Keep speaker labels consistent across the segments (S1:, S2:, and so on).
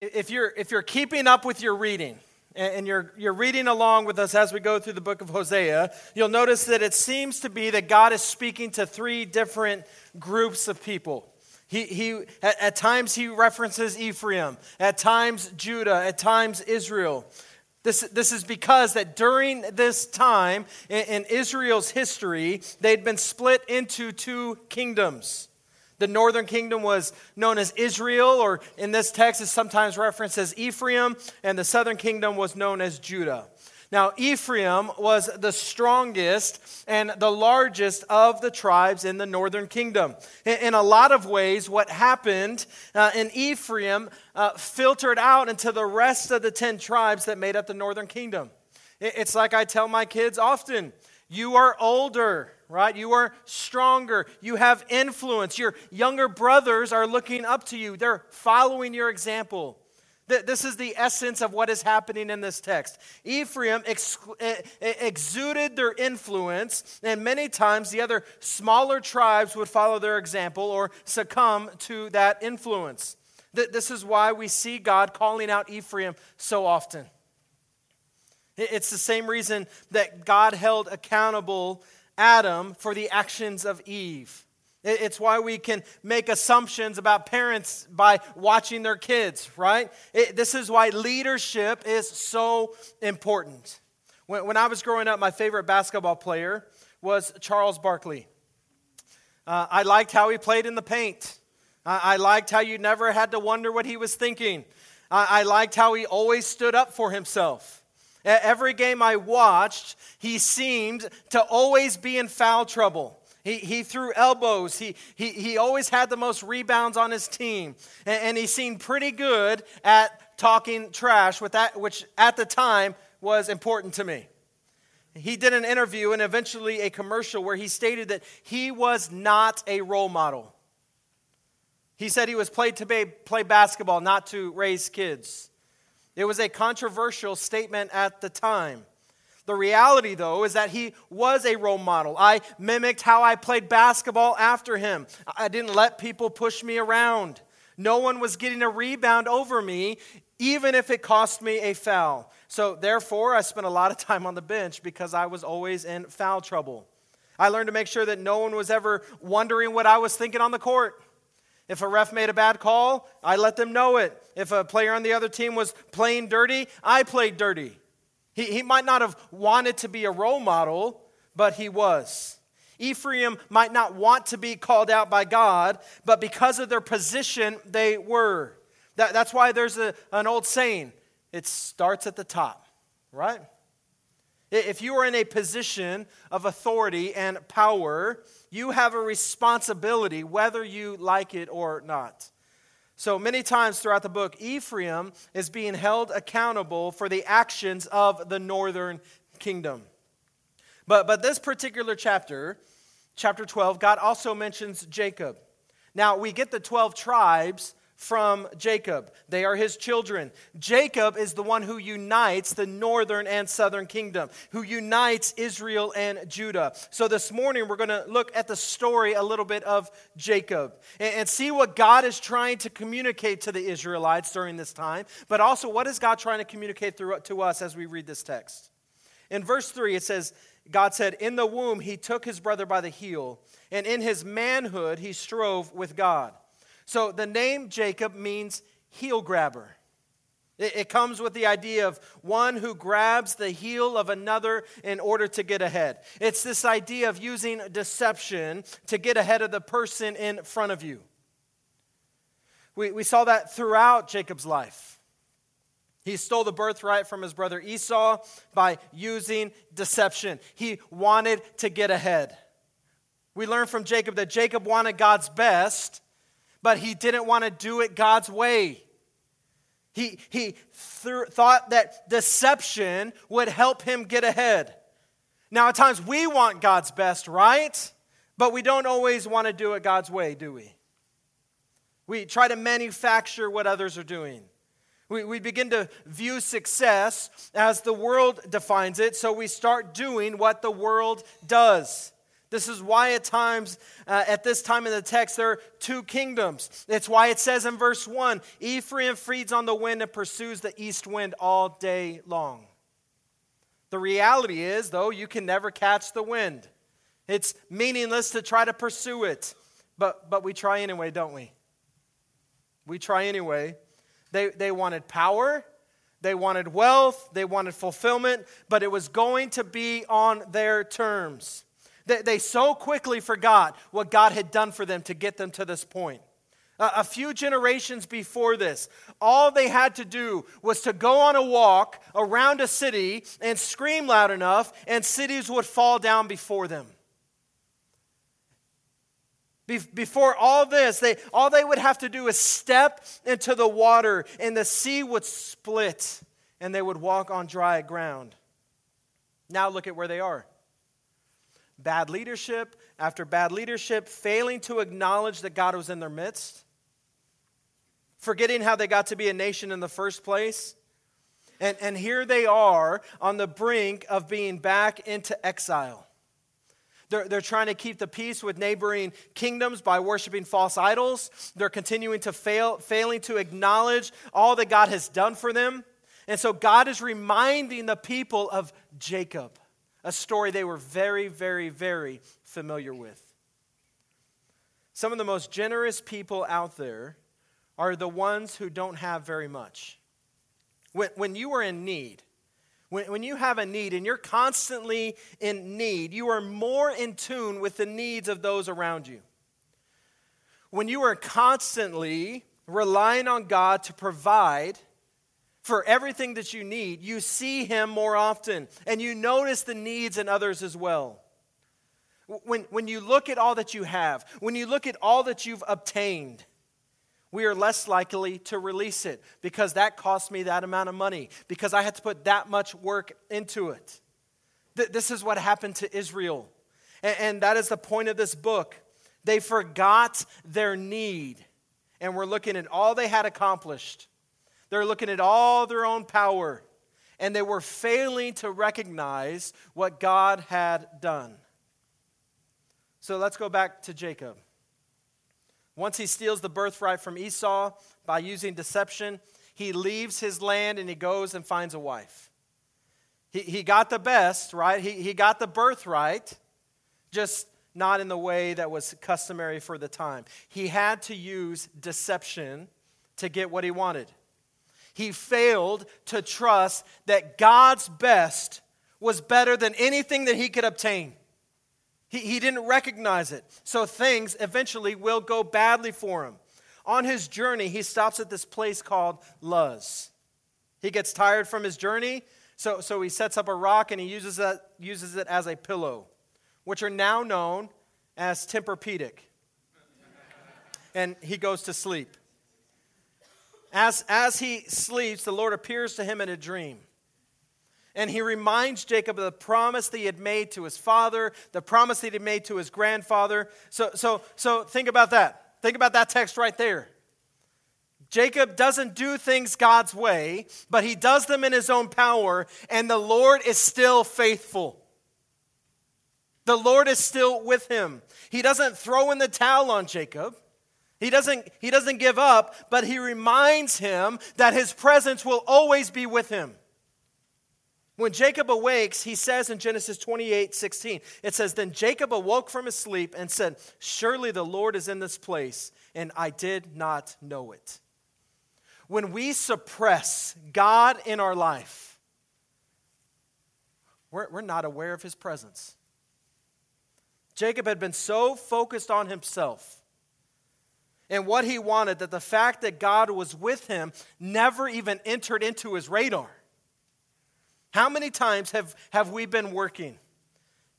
S1: If you're, if you're keeping up with your reading, and you're, you're reading along with us as we go through the book of Hosea, you'll notice that it seems to be that God is speaking to three different groups of people. He, he, at, at times he references Ephraim, at times Judah, at times Israel. This, this is because that during this time in, in Israel's history, they'd been split into two kingdoms. The northern kingdom was known as Israel, or in this text is sometimes referenced as Ephraim, and the southern kingdom was known as Judah. Now, Ephraim was the strongest and the largest of the tribes in the northern kingdom. In, a lot of ways, what happened uh, in Ephraim uh, filtered out into the rest of the 10 tribes that made up the northern kingdom. it's like I tell my kids often you are older right? You are stronger. You have influence. Your younger brothers are looking up to you, they're following your example. This is the essence of what is happening in this text. Ephraim ex- exuded their influence, and many times the other smaller tribes would follow their example or succumb to that influence. This is why we see God calling out Ephraim so often. It's the same reason that God held accountable Adam for the actions of Eve. It's why we can make assumptions about parents by watching their kids, right? It, this is why leadership is so important. When, when, I was growing up, my favorite basketball player was Charles Barkley. Uh, I liked how he played in the paint. I, I, liked how you never had to wonder what he was thinking. I, I liked how he always stood up for himself. Every game I watched, he seemed to always be in foul trouble. He, he threw elbows. He, he, he always had the most rebounds on his team. And, and he seemed pretty good at talking trash, with that, which at the time was important to me. He did an interview and eventually a commercial where he stated that he was not a role model. He said he was played to play basketball, not to raise kids. It was a controversial statement at the time. The reality, though, is that he was a role model. I mimicked how I played basketball after him. I didn't let people push me around. No one was getting a rebound over me, even if it cost me a foul. So, therefore, I spent a lot of time on the bench because I was always in foul trouble. I learned to make sure that no one was ever wondering what I was thinking on the court. If a ref made a bad call, I let them know it. If a player on the other team was playing dirty, I played dirty. He, he might not have wanted to be a role model, but he was. Ephraim might not want to be called out by God, but because of their position, they were. That, that's why there's a, an old saying it starts at the top, right? If you are in a position of authority and power, you have a responsibility whether you like it or not. So many times throughout the book, Ephraim is being held accountable for the actions of the northern kingdom. But, but this particular chapter, chapter 12, God also mentions Jacob. Now, we get the 12 tribes from Jacob. They are his children. Jacob is the one who unites the northern and southern kingdom, who unites Israel and Judah. So this morning we're going to look at the story a little bit of Jacob and, and, see what God is trying to communicate to the Israelites during this time, but also what is God trying to communicate through, to us as we read this text. In verse 3, it says, God said, In the womb he took his brother by the heel, and in his manhood he strove with God. So the name Jacob means heel grabber. It, it comes with the idea of one who grabs the heel of another in order to get ahead. It's this idea of using deception to get ahead of the person in front of you. We, we saw that throughout Jacob's life. He stole the birthright from his brother Esau by using deception. He wanted to get ahead. We learn from Jacob that Jacob wanted God's best, but he didn't want to do it God's way. He, he th- thought that deception would help him get ahead. Now, at times we want God's best, right? But we don't always want to do it God's way, do we? We try to manufacture what others are doing. We, we begin to view success as the world defines it, so we start doing what the world does. This is why at times, uh, at this time in the text, there are two kingdoms. It's why it says in verse 1 Ephraim feeds on the wind and pursues the east wind all day long. The reality is, though, you can never catch the wind. It's meaningless to try to pursue it, but, but we try anyway, don't we? We try anyway. They, they wanted power, they wanted wealth, they wanted fulfillment, but it was going to be on their terms. They, they so quickly forgot what God had done for them to get them to this point. a few generations before this, all they had to do was to go on a walk around a city and scream loud enough, and cities would fall down before them. before all this, they, all they would have to do is step into the water, and the sea would split, and they would walk on dry ground. Now look at where they are bad leadership after bad leadership, failing to acknowledge that God was in their midst, forgetting how they got to be a nation in the first place. And, and here they are on the brink of being back into exile. They're, they're trying to keep the peace with neighboring kingdoms by worshiping false idols. They're continuing to fail, failing to acknowledge all that God has done for them. And so God is reminding the people of Jacob a story they were very, very, very familiar with. Some of the most generous people out there are the ones who don't have very much. When, when you are in need, when, when you have a need and you're constantly in need, you are more in tune with the needs of those around you. When you are constantly relying on God to provide, for everything that you need, you see Him more often and you notice the needs in others as well. When, when you look at all that you have, when you look at all that you've obtained, we are less likely to release it because that cost me that amount of money, because I had to put that much work into it. Th- this is what happened to Israel. And, and that is the point of this book. They forgot their need, and we're looking at all they had accomplished. They're looking at all their own power, and they were failing to recognize what God had done. So let's go back to Jacob. Once he steals the birthright from Esau by using deception, he leaves his land and he goes and finds a wife. He, he got the best, right? He, he got the birthright, just not in the way that was customary for the time. He had to use deception to get what he wanted he failed to trust that God's best was better than anything that he could obtain. He, he didn't recognize it. So things eventually will go badly for him. On his journey, he stops at this place called Luz. He gets tired from his journey, so, so he sets up a rock and he uses, that, uses it as a pillow, which are now known as Tempur-Pedic. And he goes to sleep. As, as he sleeps, the Lord appears to him in a dream. And he reminds Jacob of the promise that he had made to his father, the promise that he had made to his grandfather. So, so, so think about that. Think about that text right there. Jacob doesn't do things God's way, but he does them in his own power, and the Lord is still faithful. The Lord is still with him. He doesn't throw in the towel on Jacob. He doesn't, he doesn't give up, but he reminds him that his presence will always be with him. When Jacob awakes, he says in Genesis 28 16, it says, Then Jacob awoke from his sleep and said, Surely the Lord is in this place, and I did not know it. When we suppress God in our life, we're, we're not aware of his presence. Jacob had been so focused on himself and what he wanted that the fact that God was with him never even entered into his radar. How many times have, have we been working,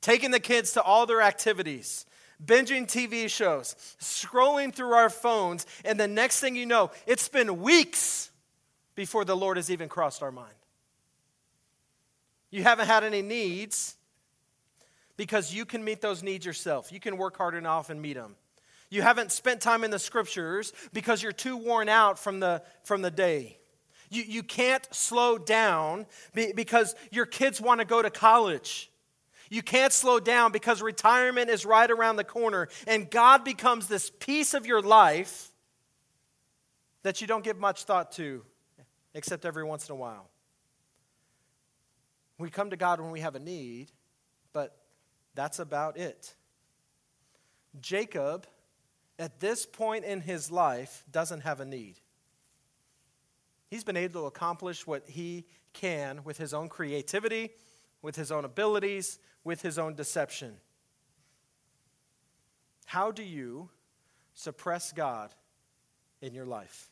S1: taking the kids to all their activities, binging TV shows, scrolling through our phones, and the next thing you know, it's been weeks before the Lord has even crossed our mind? You haven't had any needs because you can meet those needs yourself. You can work hard enough and meet them. You haven't spent time in the scriptures because you're too worn out from the, from the day. You, you can't slow down because your kids want to go to college. You can't slow down because retirement is right around the corner, and God becomes this piece of your life that you don't give much thought to, except every once in a while. We come to God when we have a need, but that's about it. Jacob, at this point in his life, doesn't have a need. He's been able to accomplish what he can with his own creativity, with his own abilities, with his own deception. How do you suppress God in your life?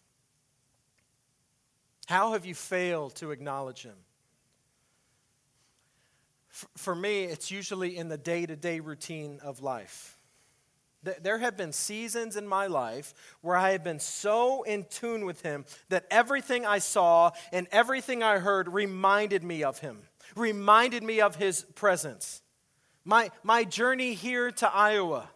S1: How have you failed to acknowledge Him? For me, it's usually in the day to day routine of life. There have been seasons in my life where I have been so in tune with Him that everything I saw and everything I heard reminded me of Him, reminded me of His presence. My, my journey here to Iowa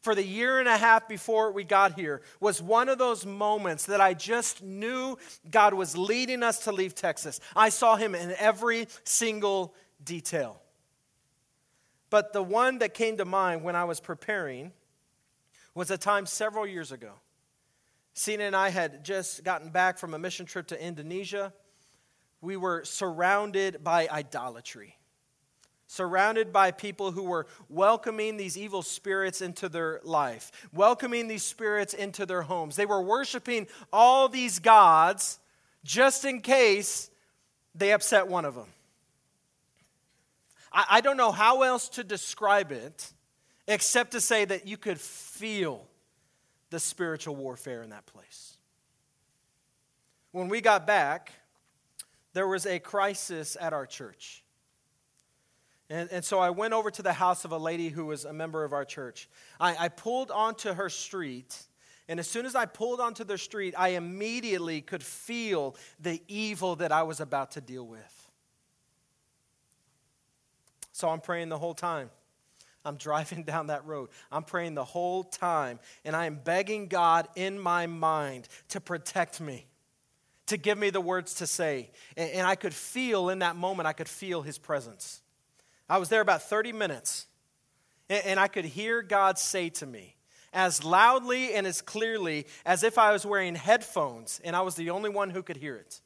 S1: for the year and a half before we got here was one of those moments that I just knew God was leading us to leave Texas. I saw Him in every single detail. But the one that came to mind when I was preparing was a time several years ago. Sina and I had just gotten back from a mission trip to Indonesia. We were surrounded by idolatry, surrounded by people who were welcoming these evil spirits into their life, welcoming these spirits into their homes. They were worshiping all these gods just in case they upset one of them. I, I don't know how else to describe it except to say that you could feel the spiritual warfare in that place. When we got back, there was a crisis at our church. And, and so I went over to the house of a lady who was a member of our church. I, I pulled onto her street, and as soon as I pulled onto their street, I immediately could feel the evil that I was about to deal with. So I'm praying the whole time. I'm driving down that road. I'm praying the whole time, and I am begging God in my mind to protect me, to give me the words to say. And, and I could feel in that moment, I could feel His presence. I was there about 30 minutes, and, and I could hear God say to me, as loudly and as clearly as if I was wearing headphones and I was the only one who could hear it.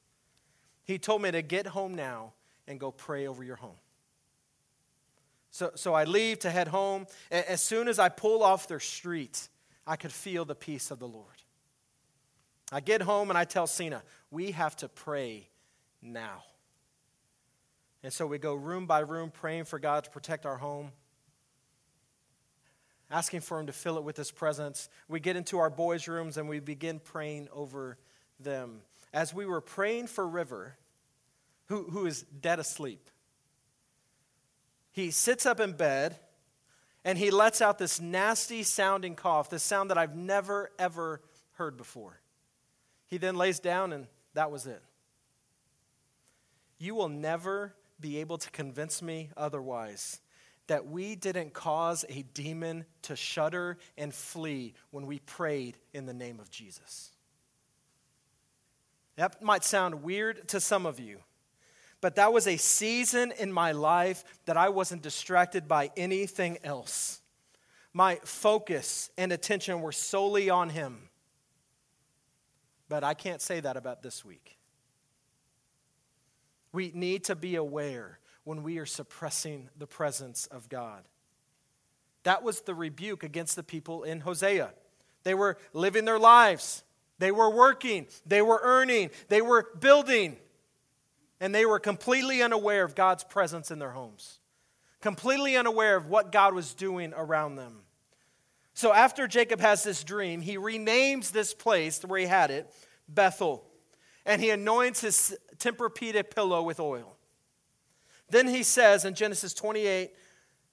S1: He told me to get home now and go pray over your home. So, so I leave to head home. As soon as I pull off their street, I could feel the peace of the Lord. I get home and I tell Sina, we have to pray now. And so we go room by room praying for God to protect our home, asking for Him to fill it with His presence. We get into our boys' rooms and we begin praying over them. As we were praying for River, who, who is dead asleep, he sits up in bed and he lets out this nasty sounding cough, this sound that I've never, ever heard before. He then lays down, and that was it. You will never be able to convince me otherwise that we didn't cause a demon to shudder and flee when we prayed in the name of Jesus. That might sound weird to some of you. But that was a season in my life that I wasn't distracted by anything else. My focus and attention were solely on Him. But I can't say that about this week. We need to be aware when we are suppressing the presence of God. That was the rebuke against the people in Hosea. They were living their lives, they were working, they were earning, they were building and they were completely unaware of God's presence in their homes, completely unaware of what God was doing around them. So after Jacob has this dream, he renames this place where he had it Bethel, and he anoints his Tempur-Pedic pillow with oil. Then he says in Genesis 28,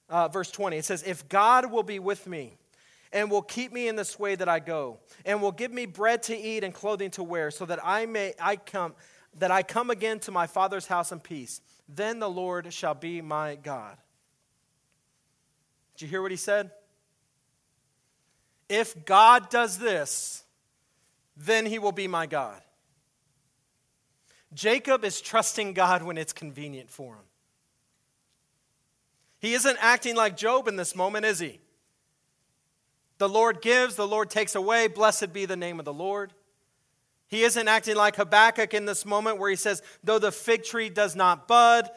S1: uh, verse 20, it says, If God will be with me, and will keep me in this way that I go, and will give me bread to eat and clothing to wear, so that I may I come that I come again to my Father's house in peace. Then the Lord shall be my God. Did you hear what he said? If God does this, then he will be my God. Jacob is trusting God when it's convenient for him. He isn't acting like Job in this moment, is he? The Lord gives, the Lord takes away. Blessed be the name of the Lord. He isn't acting like Habakkuk in this moment where he says, Though the fig tree does not bud,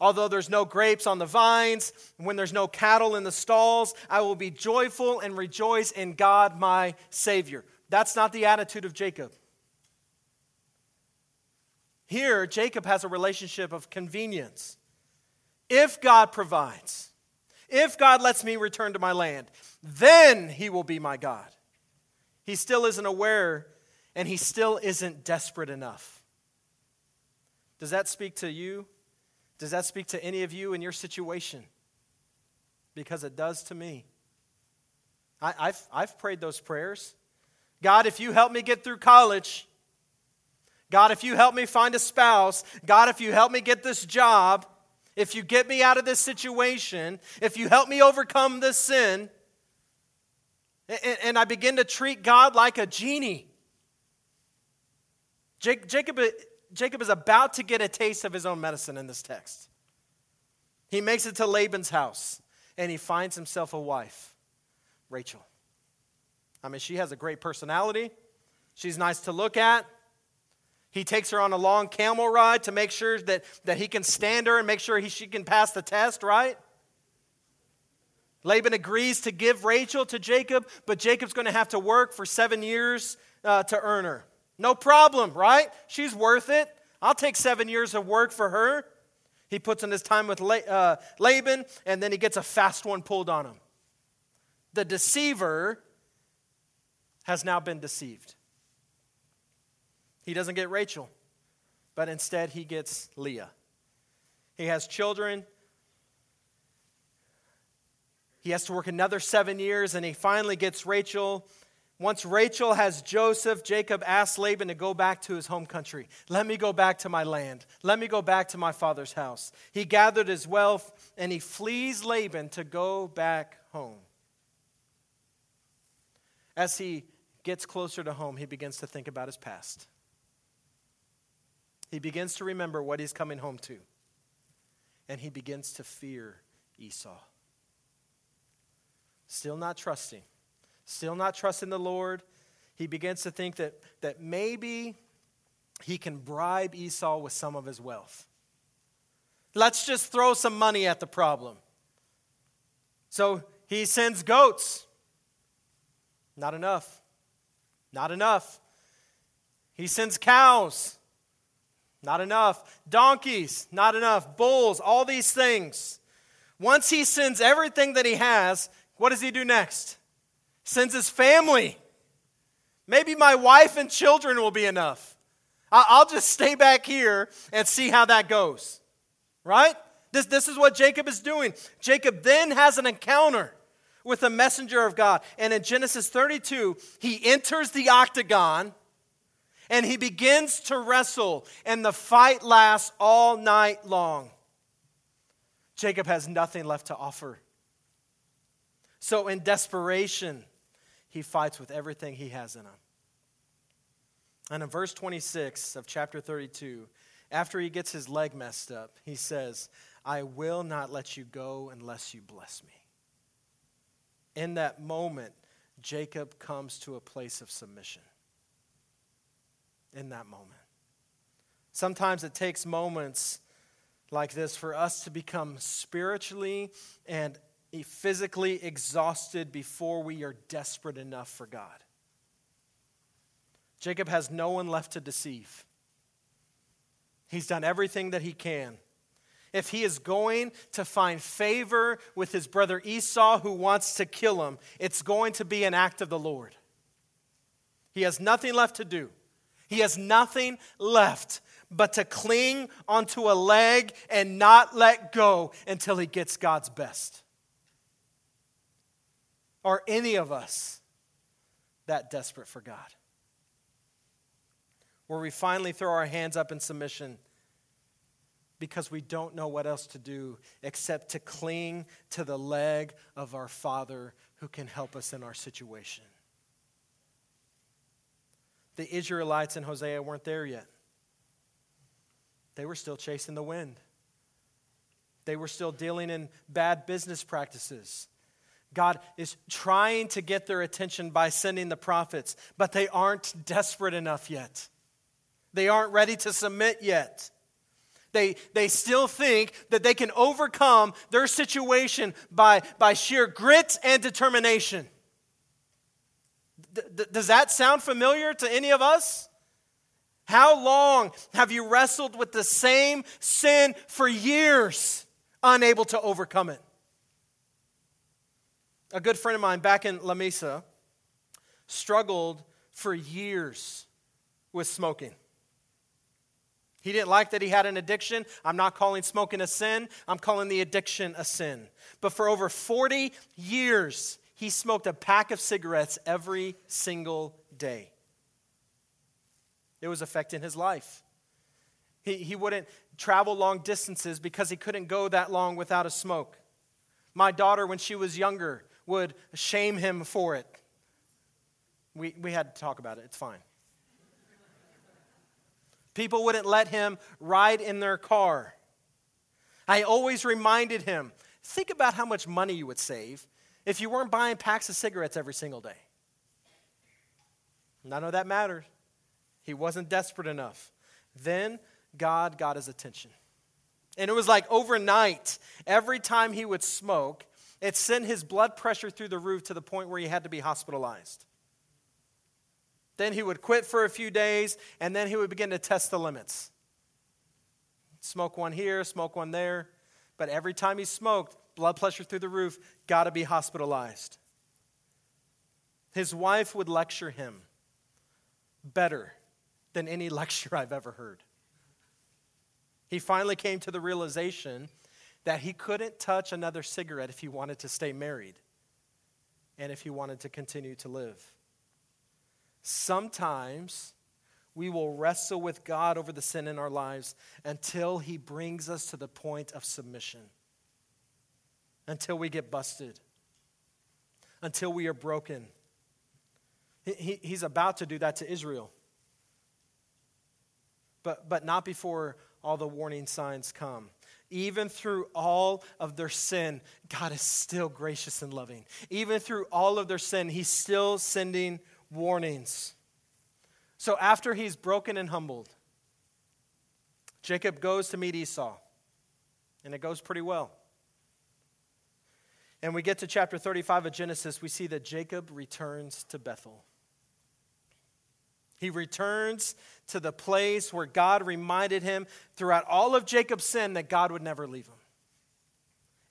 S1: although there's no grapes on the vines, when there's no cattle in the stalls, I will be joyful and rejoice in God my Savior. That's not the attitude of Jacob. Here, Jacob has a relationship of convenience. If God provides, if God lets me return to my land, then he will be my God. He still isn't aware and he still isn't desperate enough. Does that speak to you? Does that speak to any of you in your situation? Because it does to me. I, have I've prayed those prayers. God, if you help me get through college, God, if you help me find a spouse, God, if you help me get this job, if you get me out of this situation, if you help me overcome this sin, and, and I begin to treat God like a genie. Jacob, Jacob is about to get a taste of his own medicine in this text. He makes it to Laban's house and he finds himself a wife, Rachel. I mean, she has a great personality, she's nice to look at. He takes her on a long camel ride to make sure that, that he can stand her and make sure he, she can pass the test, right? Laban agrees to give Rachel to Jacob, but Jacob's going to have to work for seven years uh, to earn her. No problem, right? She's worth it. I'll take seven years of work for her. He puts in his time with uh, Laban, and then he gets a fast one pulled on him. The deceiver has now been deceived. He doesn't get Rachel, but instead he gets Leah. He has children. He has to work another seven years, and he finally gets Rachel. Once Rachel has Joseph, Jacob asks Laban to go back to his home country. Let me go back to my land. Let me go back to my father's house. He gathered his wealth and he flees Laban to go back home. As he gets closer to home, he begins to think about his past. He begins to remember what he's coming home to. And he begins to fear Esau. Still not trusting. Still not trusting the Lord. He begins to think that, that maybe he can bribe Esau with some of his wealth. Let's just throw some money at the problem. So he sends goats. Not enough. Not enough. He sends cows. Not enough. Donkeys, not enough. Bulls, all these things. Once he sends everything that he has, what does he do next? Sends his family. Maybe my wife and children will be enough. I'll just stay back here and see how that goes. Right? This, this is what Jacob is doing. Jacob then has an encounter with a messenger of God. And in Genesis 32, he enters the octagon and he begins to wrestle, and the fight lasts all night long. Jacob has nothing left to offer. So, in desperation, he fights with everything he has in him. And in verse 26 of chapter 32, after he gets his leg messed up, he says, I will not let you go unless you bless me. In that moment, Jacob comes to a place of submission in that moment. Sometimes it takes moments like this for us to become spiritually and physically exhausted before we are desperate enough for God. Jacob has no one left to deceive. He's done everything that he can. If he is going to find favor with his brother Esau, who wants to kill him, it's going to be an act of the Lord. He has nothing left to do. He has nothing left but to cling onto a leg and not let go until he gets God's best. Are any of us that desperate for God? Where we finally throw our hands up in submission because we don't know what else to do except to cling to the leg of our Father who can help us in our situation. The Israelites in Hosea weren't there yet. They were still chasing the wind. They were still dealing in bad business practices. God is trying to get their attention by sending the prophets, but they aren't desperate enough yet. They aren't ready to submit yet. They, they still think that they can overcome their situation by, by sheer grit and determination. D- does that sound familiar to any of us? How long have you wrestled with the same sin for years, unable to overcome it? A good friend of mine back in La Mesa struggled for years with smoking. He didn't like that he had an addiction. I'm not calling smoking a sin, I'm calling the addiction a sin. But for over 40 years, he smoked a pack of cigarettes every single day. It was affecting his life. He, he wouldn't travel long distances because he couldn't go that long without a smoke. My daughter, when she was younger, would shame him for it. We, we had to talk about it. It's fine. People wouldn't let him ride in their car. I always reminded him think about how much money you would save if you weren't buying packs of cigarettes every single day. None of that mattered. He wasn't desperate enough. Then God got his attention. And it was like overnight, every time he would smoke, it sent his blood pressure through the roof to the point where he had to be hospitalized. Then he would quit for a few days, and then he would begin to test the limits. Smoke one here, smoke one there. But every time he smoked, blood pressure through the roof, got to be hospitalized. His wife would lecture him better than any lecture I've ever heard. He finally came to the realization that he couldn't touch another cigarette if he wanted to stay married and if he wanted to continue to live. Sometimes we will wrestle with God over the sin in our lives until He brings us to the point of submission, until we get busted, until we are broken. He, he's about to do that to Israel, but, but not before all the warning signs come. Even through all of their sin, God is still gracious and loving. Even through all of their sin, He's still sending warnings. So after he's broken and humbled, Jacob goes to meet Esau, and it goes pretty well. And we get to chapter 35 of Genesis, we see that Jacob returns to Bethel. He returns to the place where God reminded him throughout all of Jacob's sin that God would never leave him.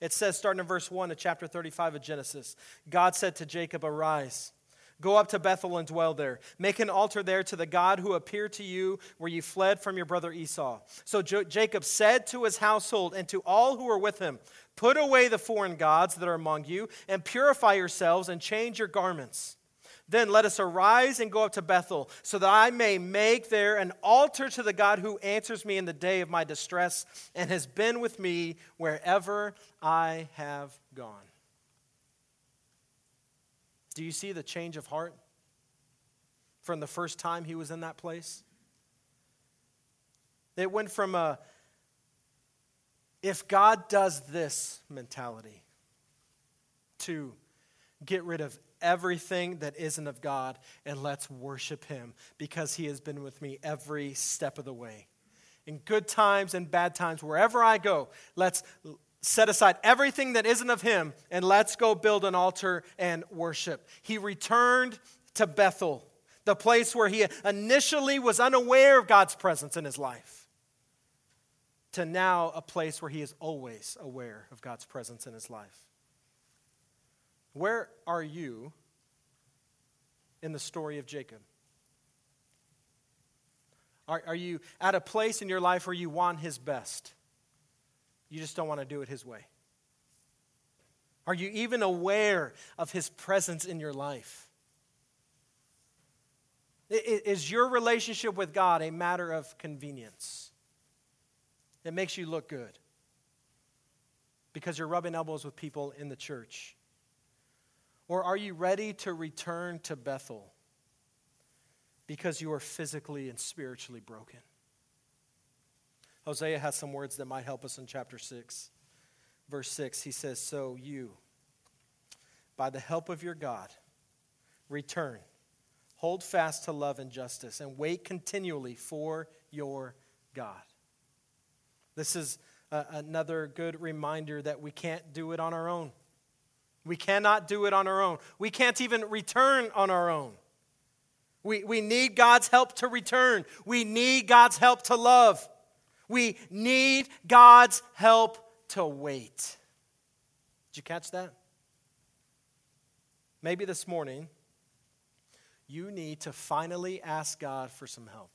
S1: It says, starting in verse 1 of chapter 35 of Genesis God said to Jacob, Arise Go up to Bethel and dwell there. Make an altar there to the God who appeared to you where you fled from your brother Esau. So jo- Jacob said to his household and to all who were with him, Put away the foreign gods that are among you, and purify yourselves and change your garments. Then let us arise and go up to Bethel, so that I may make there an altar to the God who answers me in the day of my distress and has been with me wherever I have gone. Do you see the change of heart from the first time he was in that place? It went from a if God does this mentality to get rid of everything that isn't of God and let's worship him because he has been with me every step of the way. In good times and bad times, wherever I go, let's set aside everything that isn't of him and let's go build an altar and worship. He returned to Bethel, the place where he initially was unaware of God's presence in his life, to now a place where he is always aware of God's presence in his life. Where are you in the story of Jacob? Are, are you at a place in your life where you want his best? You just don't want to do it His way. Are you even aware of His presence in your life? Is your relationship with God a matter of convenience? It makes you look good because you're rubbing elbows with people in the church? Or are you ready to return to Bethel because you are physically and spiritually broken? Hosea has some words that might help us in chapter 6. verse 6, he says, So you, by the help of your God, return, hold fast to love and justice, and wait continually for your God. This is uh, another good reminder that we can't do it on our own. We cannot do it on our own. We can't even return on our own. We, we need God's help to return. We need God's help to love. We need God's help to wait. Did you catch that? Maybe this morning, you need to finally ask God for some help.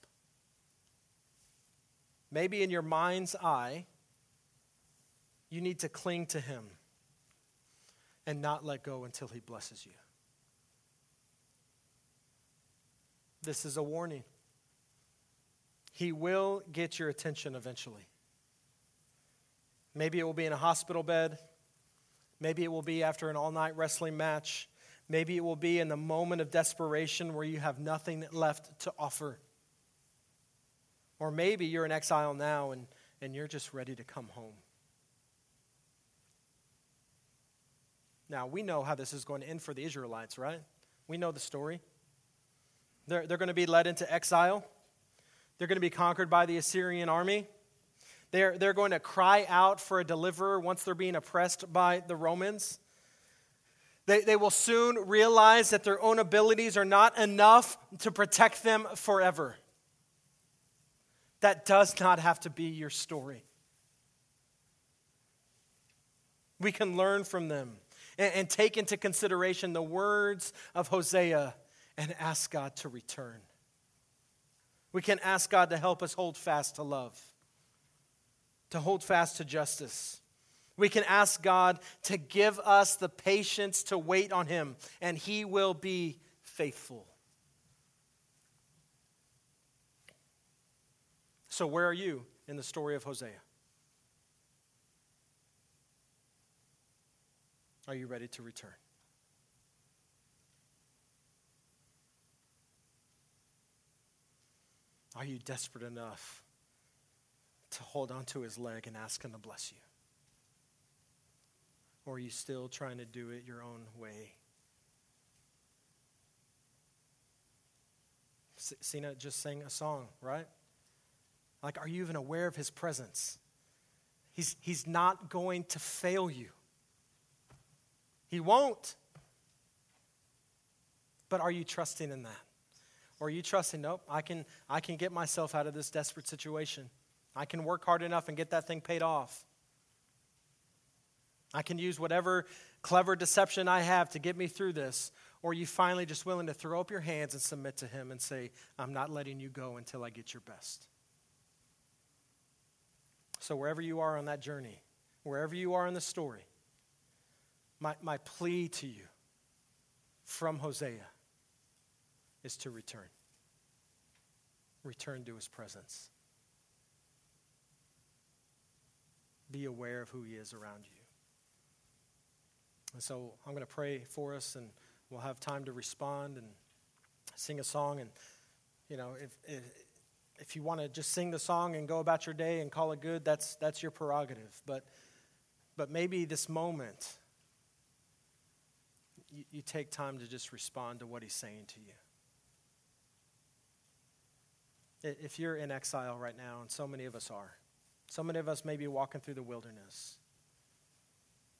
S1: Maybe in your mind's eye, you need to cling to Him and not let go until He blesses you. This is a warning. He will get your attention eventually. Maybe it will be in a hospital bed. Maybe it will be after an all night wrestling match. Maybe it will be in the moment of desperation where you have nothing left to offer. Or maybe you're in exile now and, and you're just ready to come home. Now, we know how this is going to end for the Israelites, right? We know the story. They're, they're going to be led into exile, they're going to be conquered by the Assyrian army. They're, they're going to cry out for a deliverer once they're being oppressed by the Romans. They, they will soon realize that their own abilities are not enough to protect them forever. That does not have to be your story. We can learn from them and, and take into consideration the words of Hosea and ask God to return. We can ask God to help us hold fast to love, to hold fast to justice. We can ask God to give us the patience to wait on Him, and He will be faithful. So, where are you in the story of Hosea? Are you ready to return? Are you desperate enough to hold onto his leg and ask him to bless you? Or are you still trying to do it your own way? Cena just sang a song, right? Like, are you even aware of his presence? He's, he's not going to fail you. He won't. But are you trusting in that? Or are you trusting, nope, I can, I can get myself out of this desperate situation. I can work hard enough and get that thing paid off. I can use whatever clever deception I have to get me through this. Or are you finally just willing to throw up your hands and submit to Him and say, I'm not letting you go until I get your best? So, wherever you are on that journey, wherever you are in the story, my, my plea to you from Hosea is to return. Return to his presence. Be aware of who he is around you. And so I'm going to pray for us, and we'll have time to respond and sing a song. And, you know, if, if, if you want to just sing the song and go about your day and call it good, that's, that's your prerogative. But, but maybe this moment, you, you take time to just respond to what he's saying to you. If you're in exile right now, and so many of us are, so many of us may be walking through the wilderness,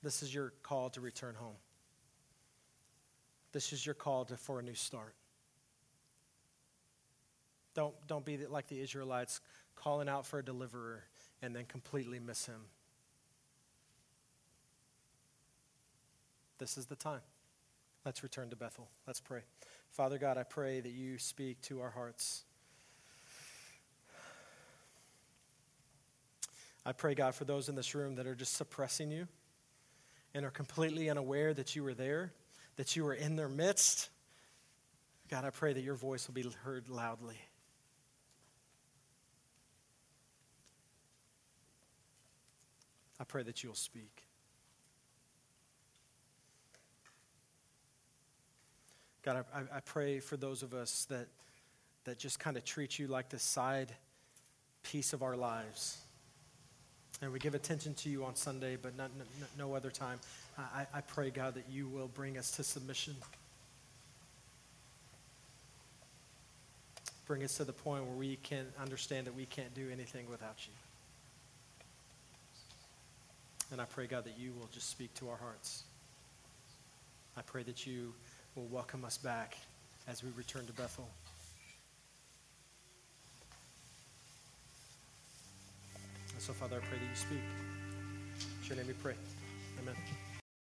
S1: this is your call to return home. This is your call to, for a new start. Don't, don't be like the Israelites calling out for a deliverer and then completely miss him. This is the time. Let's return to Bethel. Let's pray. Father God, I pray that you speak to our hearts. I pray, God, for those in this room that are just suppressing you and are completely unaware that you were there, that you were in their midst. God, I pray that your voice will be heard loudly. I pray that you'll speak. God, I, I pray for those of us that, that just kind of treat you like the side piece of our lives And we give attention to you on Sunday, but not, no, no other time. I, I pray, God, that you will bring us to submission. Bring us to the point where we can understand that we can't do anything without you. And I pray, God, that you will just speak to our hearts. I pray that you will welcome us back as we return to Bethel. And so, Father, I pray that you speak. In your name we pray. Amen.